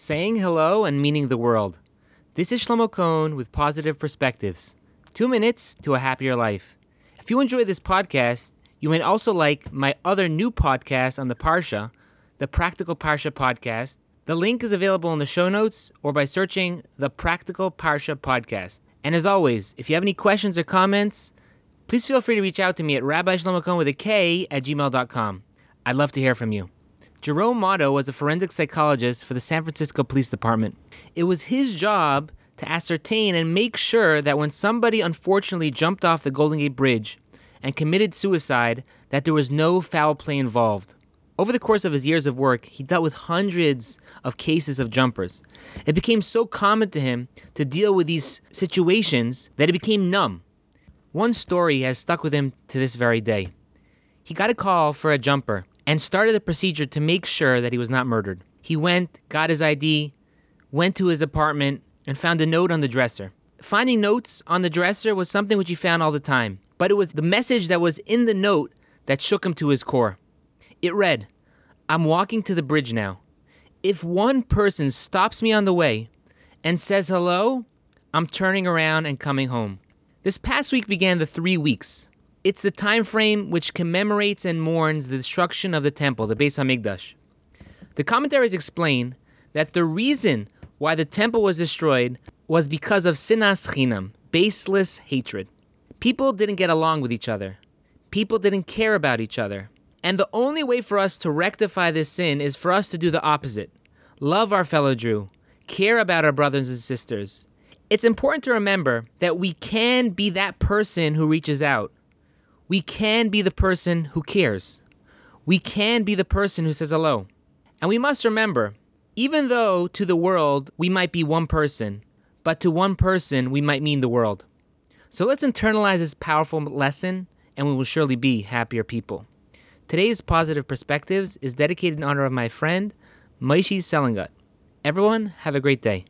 Saying hello and meaning the world. This is Shlomo Cohn with Positive Perspectives. Two minutes to a happier life. If you enjoy this podcast, you might also like my other new podcast on the Parsha, the Practical Parsha podcast. The link is available in the show notes or by searching the Practical Parsha podcast. And as always, if you have any questions or comments, please feel free to reach out to me at Rabbi Shlomo Cohn with a K at gmail.com. I'd love to hear from you. Jerome Motto was a forensic psychologist for the San Francisco Police Department. It was his job to ascertain and make sure that when somebody unfortunately jumped off the Golden Gate Bridge and committed suicide, that there was no foul play involved. Over the course of his years of work, he dealt with hundreds of cases of jumpers. It became so common to him to deal with these situations that it became numb. One story has stuck with him to this very day. He got a call for a jumper and started a procedure to make sure that he was not murdered. He went, got his ID, went to his apartment, and found a note on the dresser. Finding notes on the dresser was something which he found all the time, but it was the message that was in the note that shook him to his core. It read, I'm walking to the bridge now. If one person stops me on the way and says hello, I'm turning around and coming home. This past week began the three weeks. It's the time frame which commemorates and mourns the destruction of the temple, the Beis Hamikdash. The commentaries explain that the reason why the temple was destroyed was because of sinas chinam, baseless hatred. People didn't get along with each other. People didn't care about each other. And the only way for us to rectify this sin is for us to do the opposite love our fellow Jew, care about our brothers and sisters. It's important to remember that we can be that person who reaches out we can be the person who cares. We can be the person who says hello. And we must remember, even though to the world we might be one person, but to one person we might mean the world. So let's internalize this powerful lesson and we will surely be happier people. Today's Positive Perspectives is dedicated in honor of my friend, Maishi Selingut. Everyone, have a great day.